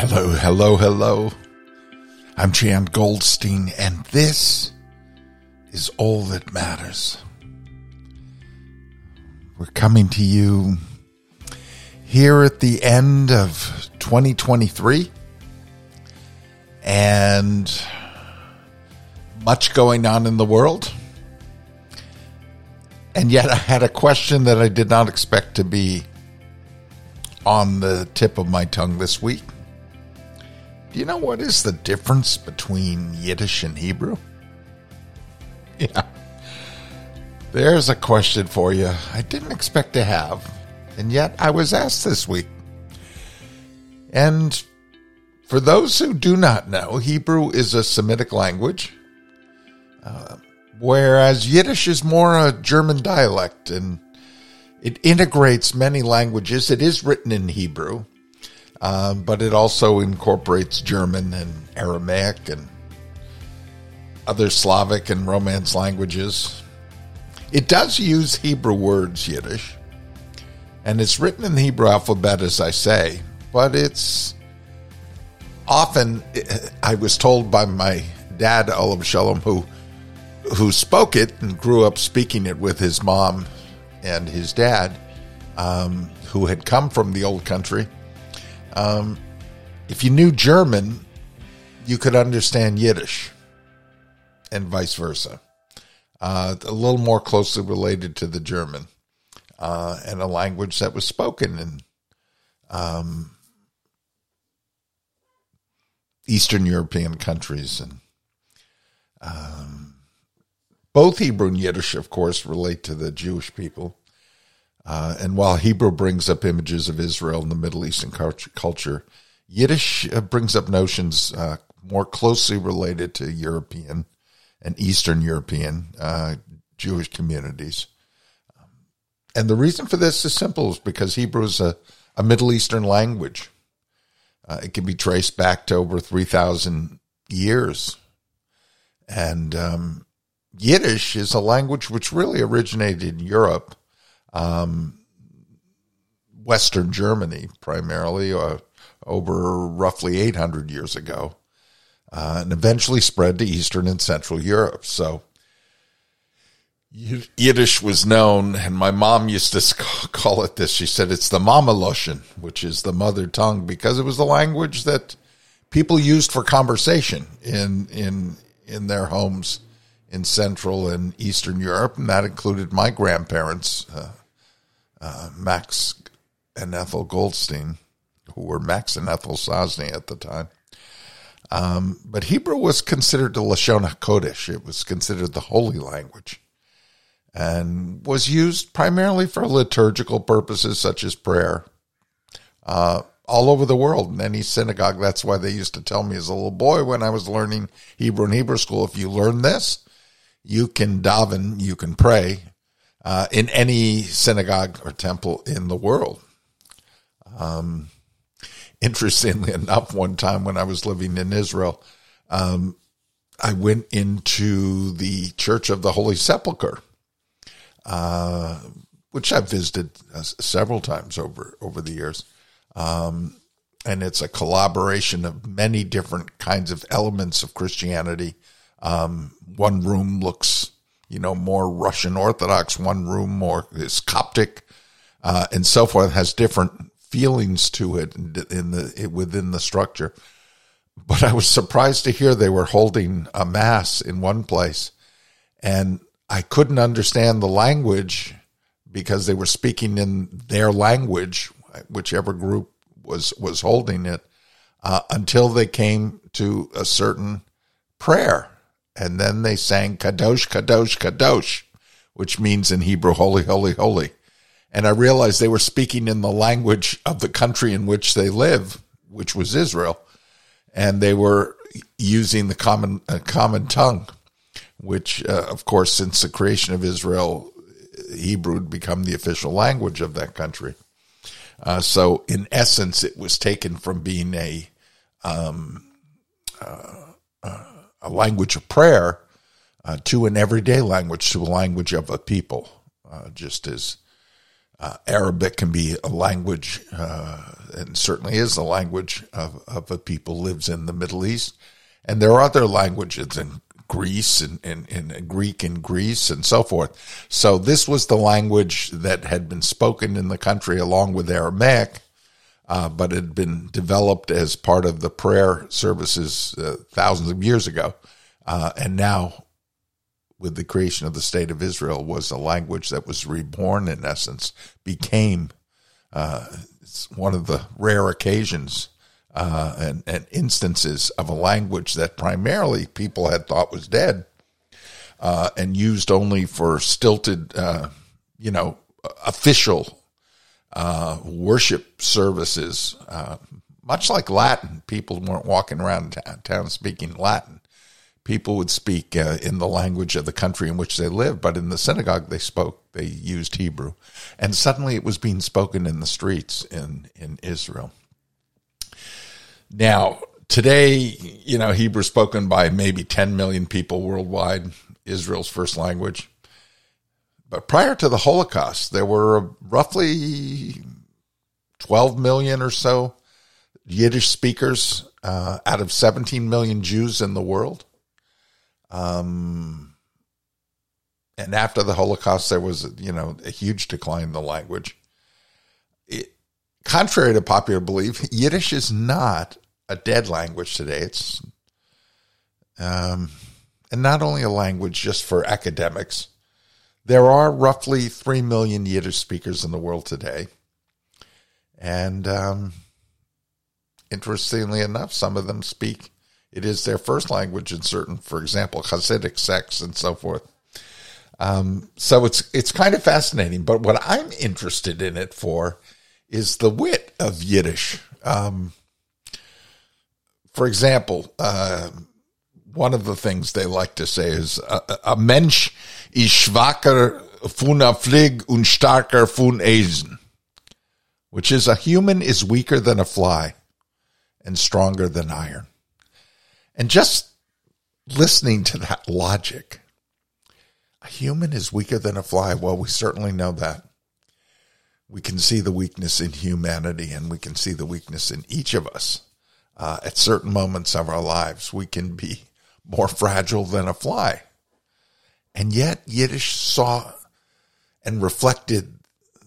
Hello, hello, hello. I'm Jan Goldstein, and this is all that matters. We're coming to you here at the end of 2023, and much going on in the world. And yet, I had a question that I did not expect to be on the tip of my tongue this week. You know what is the difference between Yiddish and Hebrew? Yeah. There's a question for you I didn't expect to have, and yet I was asked this week. And for those who do not know, Hebrew is a Semitic language, uh, whereas Yiddish is more a German dialect and it integrates many languages. It is written in Hebrew, um, but it also incorporates German and Aramaic and other Slavic and Romance languages. It does use Hebrew words, Yiddish, and it's written in the Hebrew alphabet, as I say, but it's often, I was told by my dad, Olav Shalom, who, who spoke it and grew up speaking it with his mom and his dad, um, who had come from the old country um, if you knew German, you could understand Yiddish, and vice versa. Uh, a little more closely related to the German, uh, and a language that was spoken in um, Eastern European countries, and um, both Hebrew and Yiddish, of course, relate to the Jewish people. Uh, and while Hebrew brings up images of Israel and the Middle Eastern culture, Yiddish uh, brings up notions uh, more closely related to European and Eastern European uh, Jewish communities. And the reason for this is simple: is because Hebrew is a, a Middle Eastern language. Uh, it can be traced back to over three thousand years, and um, Yiddish is a language which really originated in Europe um, Western Germany, primarily, uh, over roughly 800 years ago, uh, and eventually spread to Eastern and Central Europe. So Yiddish was known, and my mom used to call it this. She said it's the Mama Loshen, which is the mother tongue, because it was the language that people used for conversation in in in their homes in Central and Eastern Europe, and that included my grandparents, uh, uh, Max and Ethel Goldstein, who were Max and Ethel Sosny at the time. Um, but Hebrew was considered the Lashon HaKodesh. It was considered the holy language and was used primarily for liturgical purposes such as prayer. Uh, all over the world in any synagogue. That's why they used to tell me as a little boy when I was learning Hebrew in Hebrew school if you learn this, you can daven, you can pray uh, in any synagogue or temple in the world. Um, interestingly enough, one time when I was living in Israel, um, I went into the Church of the Holy Sepulchre, uh, which I've visited uh, several times over over the years. Um, and it's a collaboration of many different kinds of elements of Christianity. Um, one room looks you know, more Russian Orthodox, one room more is Coptic, uh, and so forth, has different feelings to it in the within the structure. But I was surprised to hear they were holding a mass in one place, and I couldn't understand the language because they were speaking in their language, whichever group was was holding it, uh, until they came to a certain prayer and then they sang Kadosh, Kadosh, Kadosh, which means in Hebrew, holy, holy, holy. And I realized they were speaking in the language of the country in which they live, which was Israel. And they were using the common, uh, common tongue, which, uh, of course, since the creation of Israel, Hebrew had become the official language of that country. Uh, so, in essence, it was taken from being a um, uh, uh, a language of prayer uh, to an everyday language, to a language of a people, uh, just as Uh, Arabic can be a language, uh, and certainly is a language of, of a people lives in the Middle East. And there are other languages in Greece and, and, and Greek in Greece and so forth. So this was the language that had been spoken in the country along with Aramaic, uh, but had been developed as part of the prayer services uh, thousands of years ago. Uh, and now with the creation of the state of Israel was a language that was reborn in essence, became uh, one of the rare occasions uh, and, and, instances of a language that primarily people had thought was dead uh, and used only for stilted, you know, official uh, worship services. Uh, much like Latin, people weren't walking around town speaking Latin people would speak uh, in the language of the country in which they lived, but in the synagogue they spoke, they used Hebrew. And suddenly it was being spoken in the streets in, in Israel. Now, today, you know, Hebrew spoken by maybe 10 million people worldwide, Israel's first language. But prior to the Holocaust, there were roughly 12 million or so Yiddish speakers uh, out of 17 million Jews in the world. Um, and after the Holocaust, there was, you know, a huge decline in the language. It, contrary to popular belief, Yiddish is not a dead language today. It's, um, and not only a language just for academics. There are roughly 3 million Yiddish speakers in the world today. And um, interestingly enough, some of them speak it is their first language in certain, for example, Hasidic sects and so forth. Um, so it's it's kind of fascinating. But what I'm interested in it for is the wit of Yiddish. Um, for example, uh, one of the things they like to say is a, a Mensch ist schwacher von a Flieg und starker von Eisen, which is a human is weaker than a fly and stronger than iron. And just listening to that logic, a human is weaker than a fly. Well, we certainly know that. We can see the weakness in humanity and we can see the weakness in each of us. Uh, at certain moments of our lives, we can be more fragile than a fly. And yet, Yiddish saw and reflected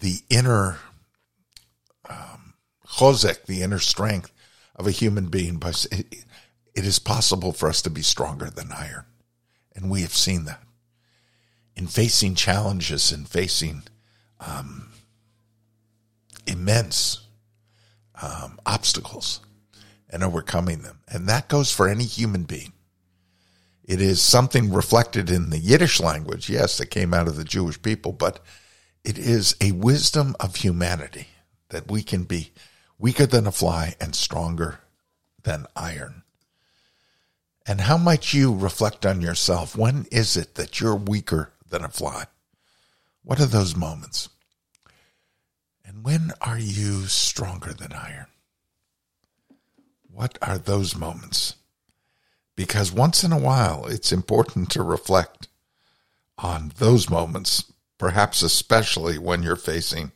the inner um, chozek, the inner strength of a human being by it is possible for us to be stronger than iron. And we have seen that in facing challenges and facing um, immense um, obstacles and overcoming them. And that goes for any human being. It is something reflected in the Yiddish language, yes, that came out of the Jewish people, but it is a wisdom of humanity that we can be weaker than a fly and stronger than iron. And how might you reflect on yourself? When is it that you're weaker than a fly? What are those moments? And when are you stronger than iron? What are those moments? Because once in a while, it's important to reflect on those moments, perhaps especially when you're facing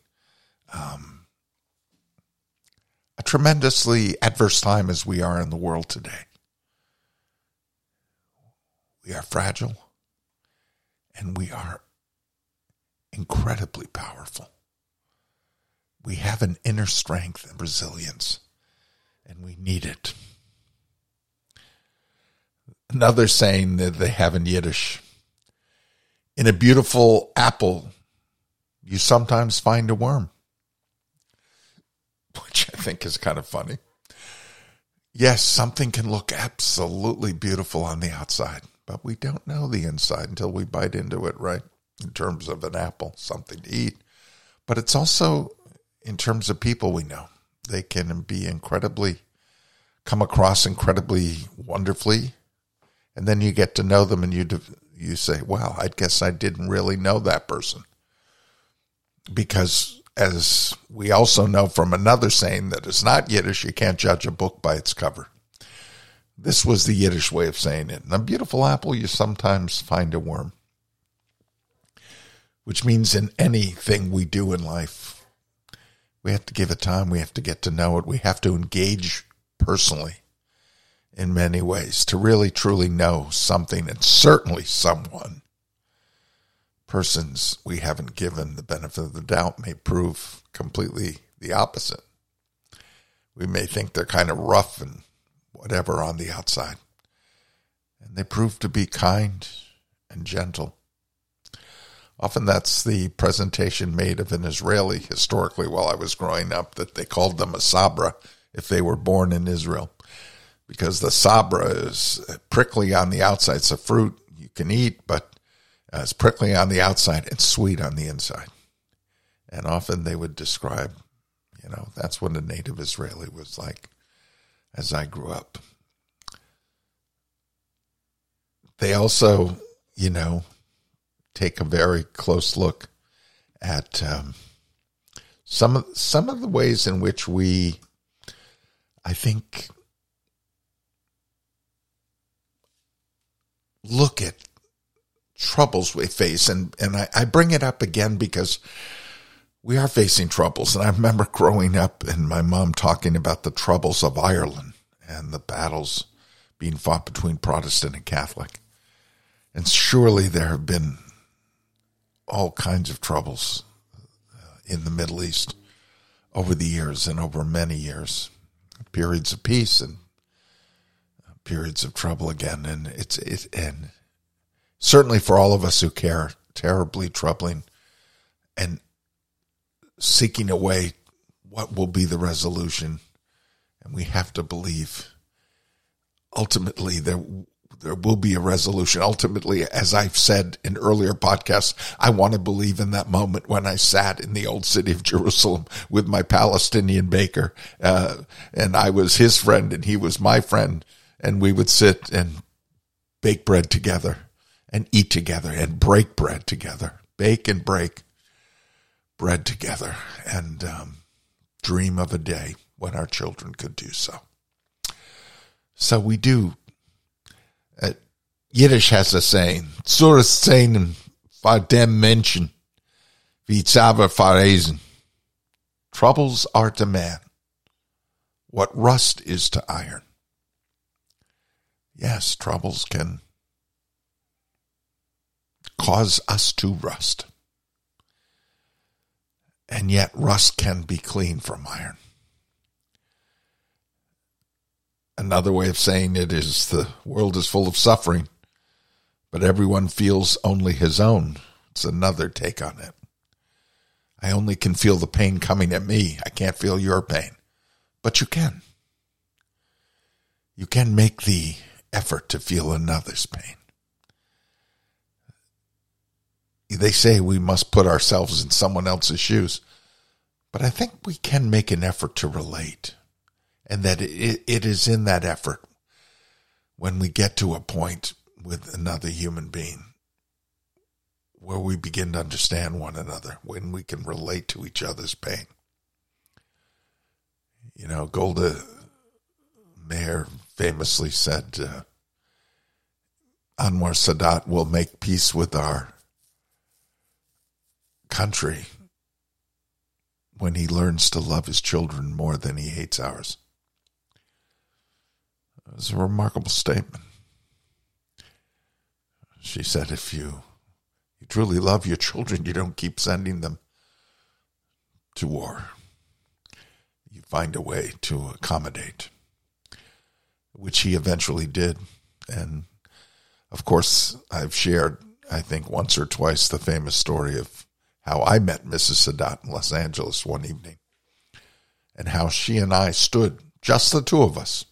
um, a tremendously adverse time as we are in the world today. We are fragile and we are incredibly powerful. We have an inner strength and resilience, and we need it. Another saying that they have in Yiddish in a beautiful apple, you sometimes find a worm, which I think is kind of funny. Yes, something can look absolutely beautiful on the outside, but we don't know the inside until we bite into it, right? In terms of an apple, something to eat. But it's also in terms of people we know. They can be incredibly, come across incredibly wonderfully. And then you get to know them and you, you say, well, I guess I didn't really know that person. Because as we also know from another saying that is not Yiddish, you can't judge a book by its cover. This was the Yiddish way of saying it. A beautiful apple, you sometimes find a worm. which means in anything we do in life, we have to give it time. We have to get to know it. We have to engage personally in many ways to really truly know something and certainly someone. Persons we haven't given the benefit of the doubt may prove completely the opposite. We may think they're kind of rough and whatever on the outside, and they prove to be kind and gentle. Often that's the presentation made of an Israeli historically while I was growing up that they called them a sabra if they were born in Israel because the sabra is prickly on the outside. It's a fruit you can eat, but it's prickly on the outside and sweet on the inside. And often they would describe, you know, that's what a native Israeli was like as I grew up. They also, you know, take a very close look at um, some of some of the ways in which we, I think, look at troubles we face. And, and I, I bring it up again because we are facing troubles. And I remember growing up and my mom talking about the troubles of Ireland and the battles being fought between Protestant and Catholic. And surely there have been all kinds of troubles uh, in the Middle East over the years and over many years, periods of peace and periods of trouble again, and it's it and certainly for all of us who care, terribly troubling, and seeking a way what will be the resolution, and we have to believe ultimately there there will be a resolution. Ultimately, as I've said in earlier podcasts, I want to believe in that moment when I sat in the old city of Jerusalem with my Palestinian baker, uh, and I was his friend and he was my friend, and we would sit and bake bread together and eat together and break bread together, bake and break bread together, and um, dream of a day when our children could do so. So we do. Uh, Yiddish has a saying, Zur Szenen vor dem Menschen, wie. Troubles are to man what rust is to iron. Yes, troubles can cause us to rust. And yet, rust can be cleaned from iron. Another way of saying it is the world is full of suffering, but everyone feels only his own. It's another take on it. I only can feel the pain coming at me. I can't feel your pain. But you can. You can make the effort to feel another's pain. They say we must put ourselves in someone else's shoes, but I think we can make an effort to relate, and that it, it is in that effort when we get to a point with another human being where we begin to understand one another, when we can relate to each other's pain. You know, Golda Meir famously said, uh, Anwar Sadat will make peace with our country when he learns to love his children more than he hates ours. It was a remarkable statement. She said, if you, you truly love your children, you don't keep sending them to war. You find a way to accommodate, which he eventually did. And of course, I've shared, I think, once or twice the famous story of how I met Mrs. Sadat in Los Angeles one evening and how she and I stood, just the two of us.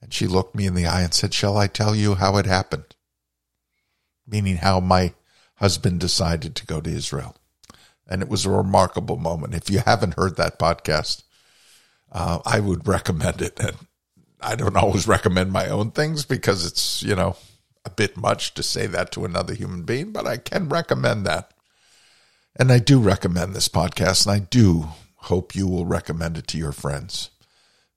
And she looked me in the eye and said, Shall I tell you how it happened? Meaning how my husband decided to go to Israel. And it was a remarkable moment. If you haven't heard that podcast, uh, I would recommend it. And I don't always recommend my own things because it's, you know, a bit much to say that to another human being, but I can recommend that. And I do recommend this podcast, and I do hope you will recommend it to your friends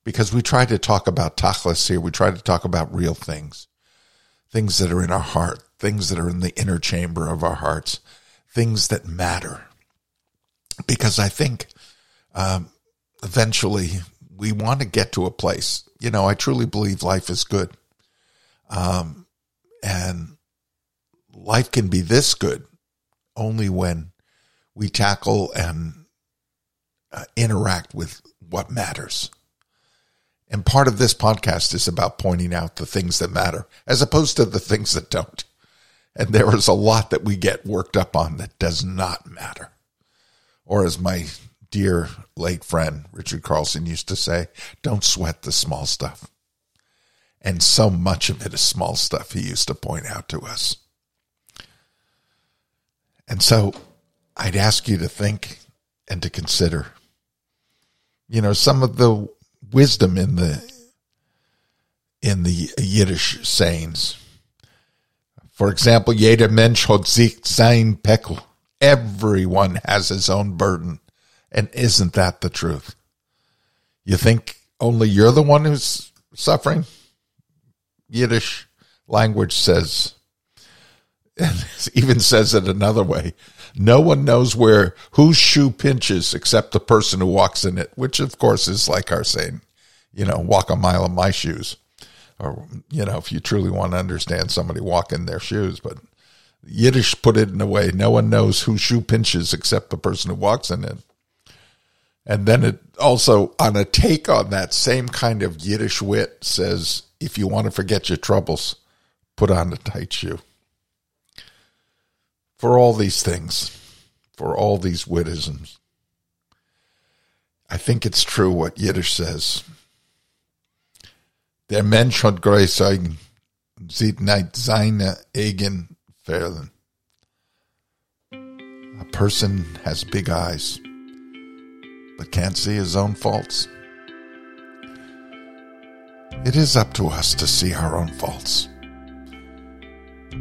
because we try to talk about tachlis here. We try to talk about real things, things that are in our heart, things that are in the inner chamber of our hearts, things that matter. Because I think um, eventually we want to get to a place. You know, I truly believe life is good. Um, and life can be this good only when we tackle and uh, interact with what matters. And part of this podcast is about pointing out the things that matter as opposed to the things that don't. And there is a lot that we get worked up on that does not matter. Or as my dear late friend Richard Carlson used to say, don't sweat the small stuff. And so much of it is small stuff, he used to point out to us. And so I'd ask you to think and to consider, you know, some of the wisdom in the in the Yiddish sayings. For example, jeder Mensch hat sich sein. Everyone has his own burden. And isn't that the truth? You think only you're the one who's suffering? Yiddish language says, and even says it another way. No one knows where whose shoe pinches except the person who walks in it, which of course is like our saying, you know, walk a mile in my shoes. Or, you know, if you truly want to understand somebody walk in their shoes, but Yiddish put it in a way no one knows whose shoe pinches except the person who walks in it. And then it also, on a take on that same kind of Yiddish wit, says, if you want to forget your troubles, put on a tight shoe. For all these things, for all these wittisms, I think it's true what Yiddish says. Der Mensch hat Augen, sieht nicht seine eigen Fehlen. A person has big eyes but can't see his own faults. It is up to us to see our own faults.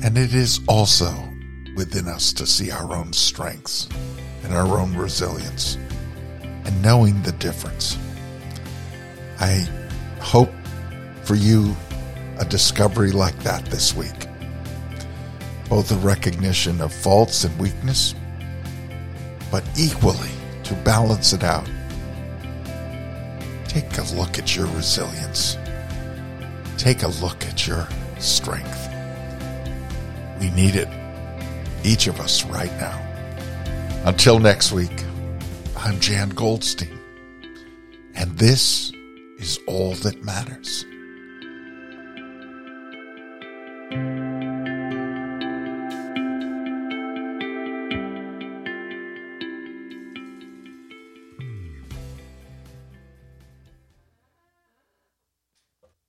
And it is also within us to see our own strengths and our own resilience and knowing the difference. I hope for you a discovery like that this week. Both a recognition of faults and weakness, but equally to balance it out. Take a look at your resilience. Take a look at your strength. We need it, each of us, right now. Until next week, I'm Jan Goldstein, and this is all that matters.